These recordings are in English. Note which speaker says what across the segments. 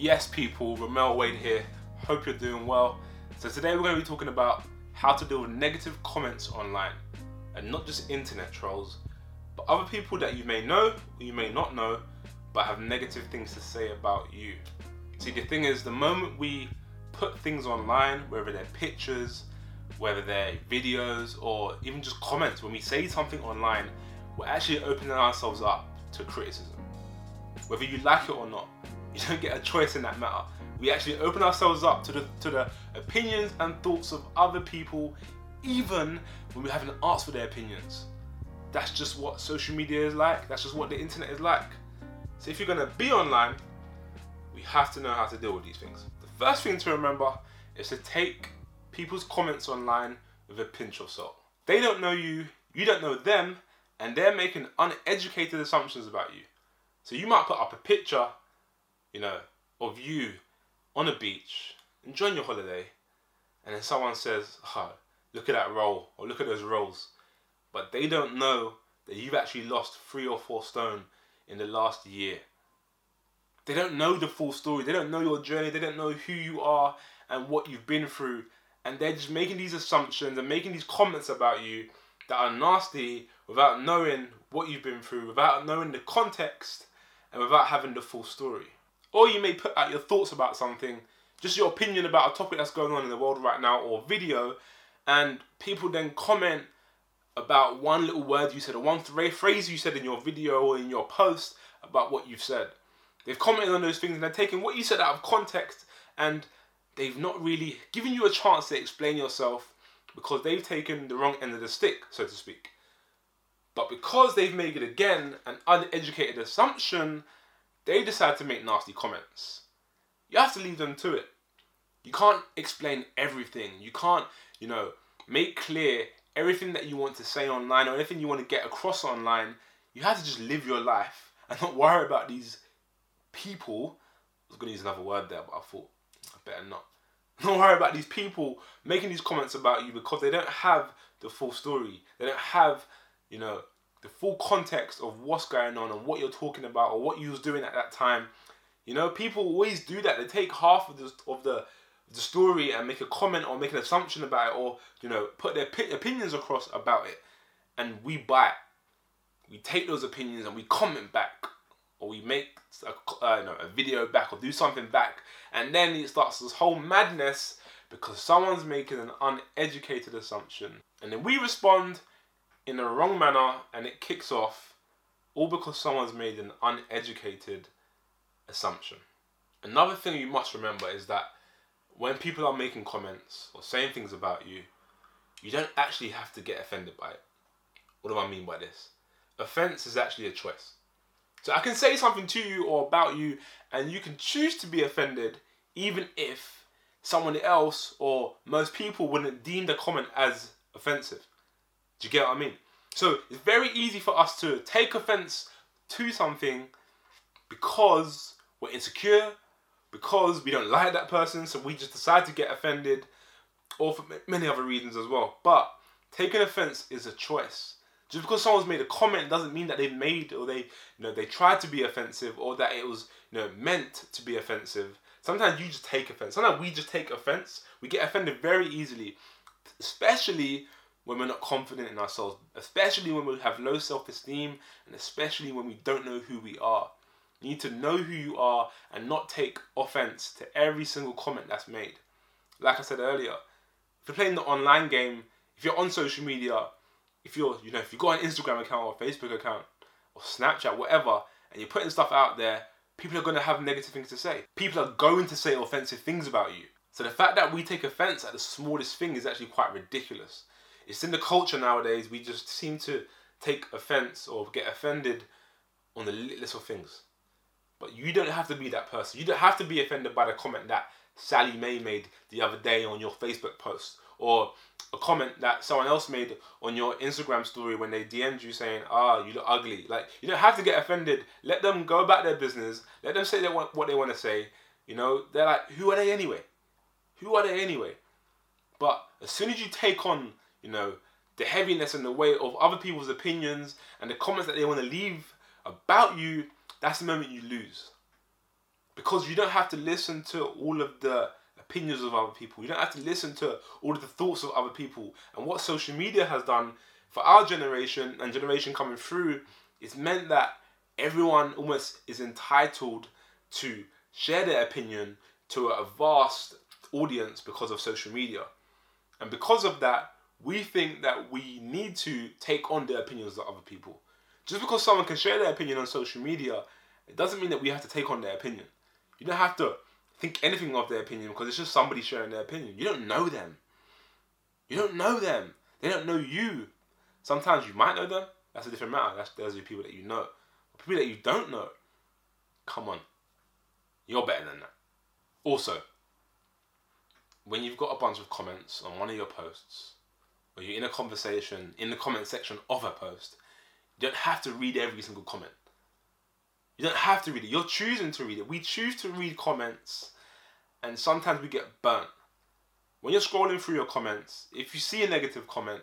Speaker 1: Yes, people, Ramel Wade here. Hope you're doing well. So, today we're going to be talking about how to deal with negative comments online. And not just internet trolls, but other people that you may know or you may not know, but have negative things to say about you. See, the thing is, the moment we put things online, whether they're pictures, whether they're videos, or even just comments, when we say something online, we're actually opening ourselves up to criticism. Whether you like it or not, you don't get a choice in that matter. We actually open ourselves up to the to the opinions and thoughts of other people, even when we haven't asked for their opinions. That's just what social media is like. That's just what the internet is like. So if you're gonna be online, we have to know how to deal with these things. The first thing to remember is to take people's comments online with a pinch of salt. They don't know you, you don't know them, and they're making uneducated assumptions about you. So you might put up a picture, you know, of you on a beach, enjoying your holiday, and then someone says, oh, look at that roll, or look at those rolls. But they don't know that you've actually lost three or four stone in the last year. They don't know the full story. They don't know your journey. They don't know who you are and what you've been through. And they're just making these assumptions and making these comments about you that are nasty without knowing what you've been through, without knowing the context, and without having the full story. Or you may put out your thoughts about something, just your opinion about a topic that's going on in the world right now, or video, and people then comment about one little word you said, or one phrase you said in your video or in your post about what you've said. They've commented on those things and they're taking what you said out of context and they've not really given you a chance to explain yourself because they've taken the wrong end of the stick, so to speak. But because they've made it again an uneducated assumption, they decide to make nasty comments. You have to leave them to it. You can't explain everything. You can't, you know, make clear everything that you want to say online or anything you want to get across online. You have to just live your life and not worry about these people. I was going to use another word there, but I thought I better not. Don't worry about these people making these comments about you because they don't have the full story. They don't have, you know, the full context of what's going on and what you're talking about or what you was doing at that time. You know, people always do that. They take half of the of the the story and make a comment or make an assumption about it or you know put their opinions across about it, and we buy it. We take those opinions and we comment back or we make a, uh, a video back or do something back, and then it starts this whole madness because someone's making an uneducated assumption, and then we respond in the wrong manner, and it kicks off, all because someone's made an uneducated assumption. Another thing you must remember is that when people are making comments or saying things about you, you don't actually have to get offended by it. What do I mean by this? Offense is actually a choice. So I can say something to you or about you, and you can choose to be offended, even if someone else or most people wouldn't deem the comment as offensive. Do you get what I mean? So it's very easy for us to take offense to something because we're insecure, because we don't like that person, so we just decide to get offended, or for many other reasons as well. But taking offense is a choice. Just because someone's made a comment doesn't mean that they made or they you know they tried to be offensive or that it was you know meant to be offensive. Sometimes you just take offense. Sometimes we just take offense. We get offended very easily, especially when we're not confident in ourselves, especially when we have low self-esteem, and especially when we don't know who we are. You need to know who you are and not take offense to every single comment that's made. Like I said earlier, if you're playing the online game, if you're on social media, if you're, you know, if you've got an Instagram account or Facebook account or Snapchat, whatever, and you're putting stuff out there, people are going to have negative things to say. People are going to say offensive things about you. So the fact that we take offense at the smallest thing is actually quite ridiculous. It's in the culture nowadays, we just seem to take offense or get offended on the little things. But you don't have to be that person. You don't have to be offended by the comment that Sally May made the other day on your Facebook post or a comment that someone else made on your Instagram story when they DM'd you saying, "Ah, you look ugly." Like you don't have to get offended. Let them go about their business. Let them say what they want to say. You know, they're like, who are they anyway? Who are they anyway? But as soon as you take on, you know, the heaviness and the weight of other people's opinions and the comments that they want to leave about you, that's the moment you lose. because you don't have to listen to all of the opinions of other people. You don't have to listen to all of the thoughts of other people. And what social media has done for our generation and generation coming through, it's meant that everyone almost is entitled to share their opinion to a vast audience because of social media. And because of that, we think that we need to take on the opinions of other people. Just because someone can share their opinion on social media, it doesn't mean that we have to take on their opinion. You don't have to think anything of their opinion because it's just somebody sharing their opinion. You don't know them. You don't know them. They don't know you. Sometimes you might know them. That's a different matter. That's those are people that you know. People that you don't know, come on. You're better than that. Also, when you've got a bunch of comments on one of your posts, or you're in a conversation in the comment section of a post, you don't have to read every single comment. You don't have to read it. You're choosing to read it. We choose to read comments, and sometimes we get burnt. When you're scrolling through your comments, if you see a negative comment,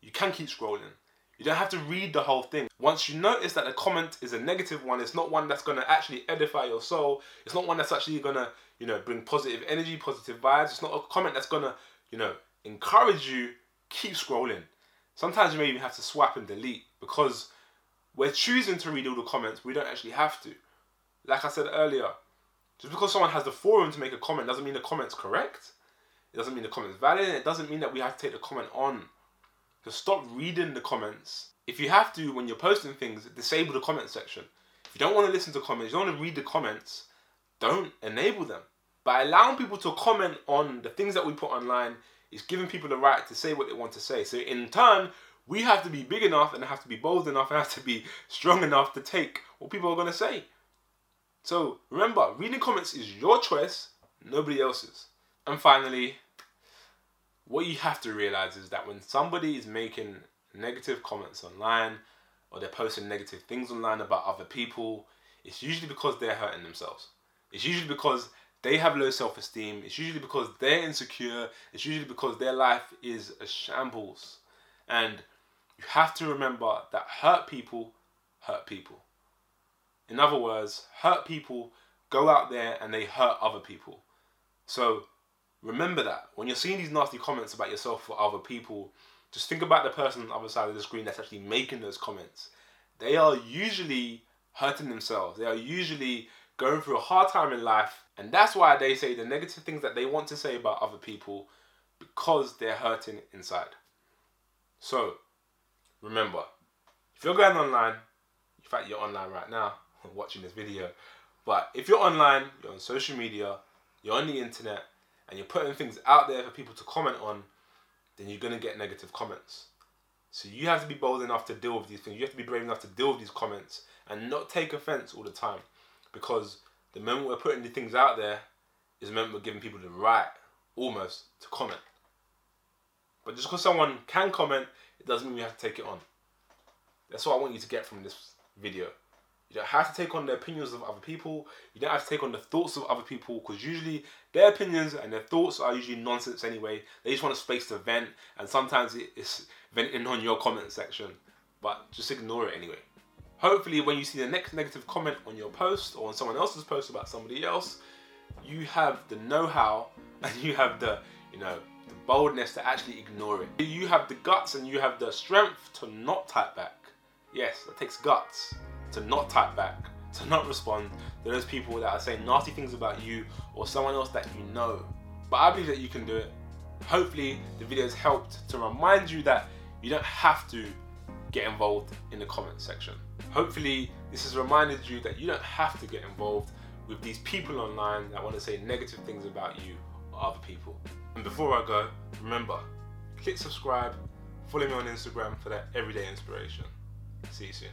Speaker 1: you can keep scrolling. You don't have to read the whole thing. Once you notice that the comment is a negative one, it's not one that's going to actually edify your soul. It's not one that's actually going to, you know, bring positive energy, positive vibes. It's not a comment that's going to, you know, encourage you. Keep scrolling. Sometimes you may even have to swipe and delete because we're choosing to read all the comments. We don't actually have to. Like I said earlier, just because someone has the forum to make a comment doesn't mean the comment's correct. It doesn't mean the comment's valid. It doesn't mean that we have to take the comment on. Just stop reading the comments. If you have to, when you're posting things, disable the comment section. If you don't want to listen to comments, you don't want to read the comments, don't enable them. By allowing people to comment on the things that we put online, it's giving people the right to say what they want to say. So in turn, we have to be big enough and have to be bold enough and have to be strong enough to take what people are going to say. So remember, reading comments is your choice, nobody else's. And finally, what you have to realize is that when somebody is making negative comments online or they're posting negative things online about other people, it's usually because they're hurting themselves. It's usually because they have low self esteem. It's usually because they're insecure. It's usually because their life is a shambles. And you have to remember that hurt people hurt people. In other words, hurt people go out there and they hurt other people. So remember that when you're seeing these nasty comments about yourself or other people, just think about the person on the other side of the screen that's actually making those comments. They are usually hurting themselves. They are usually going through a hard time in life, and that's why they say the negative things that they want to say about other people because they're hurting inside. So, remember, if you're going online, in fact, you're online right now watching this video, but if you're online, you're on social media, you're on the internet, and you're putting things out there for people to comment on, then you're going to get negative comments. So you have to be bold enough to deal with these things. You have to be brave enough to deal with these comments and not take offense all the time. Because the moment we're putting the things out there is the moment we're giving people the right, almost, to comment. But just because someone can comment, it doesn't mean we have to take it on. That's what I want you to get from this video. You don't have to take on the opinions of other people. You don't have to take on the thoughts of other people because usually their opinions and their thoughts are usually nonsense anyway. They just want a space to vent, and sometimes it's venting on your comment section. But just ignore it anyway. Hopefully, when you see the next negative comment on your post or on someone else's post about somebody else, you have the know-how and you have the, you know, the boldness to actually ignore it. You have the guts and you have the strength to not type back. Yes, it takes guts to not type back, to not respond to those people that are saying nasty things about you or someone else that you know. But I believe that you can do it. Hopefully, the video has helped to remind you that you don't have to get involved in the comment section. Hopefully, this has reminded you that you don't have to get involved with these people online that want to say negative things about you or other people. And before I go, remember, click subscribe, follow me on Instagram for that everyday inspiration. See you soon.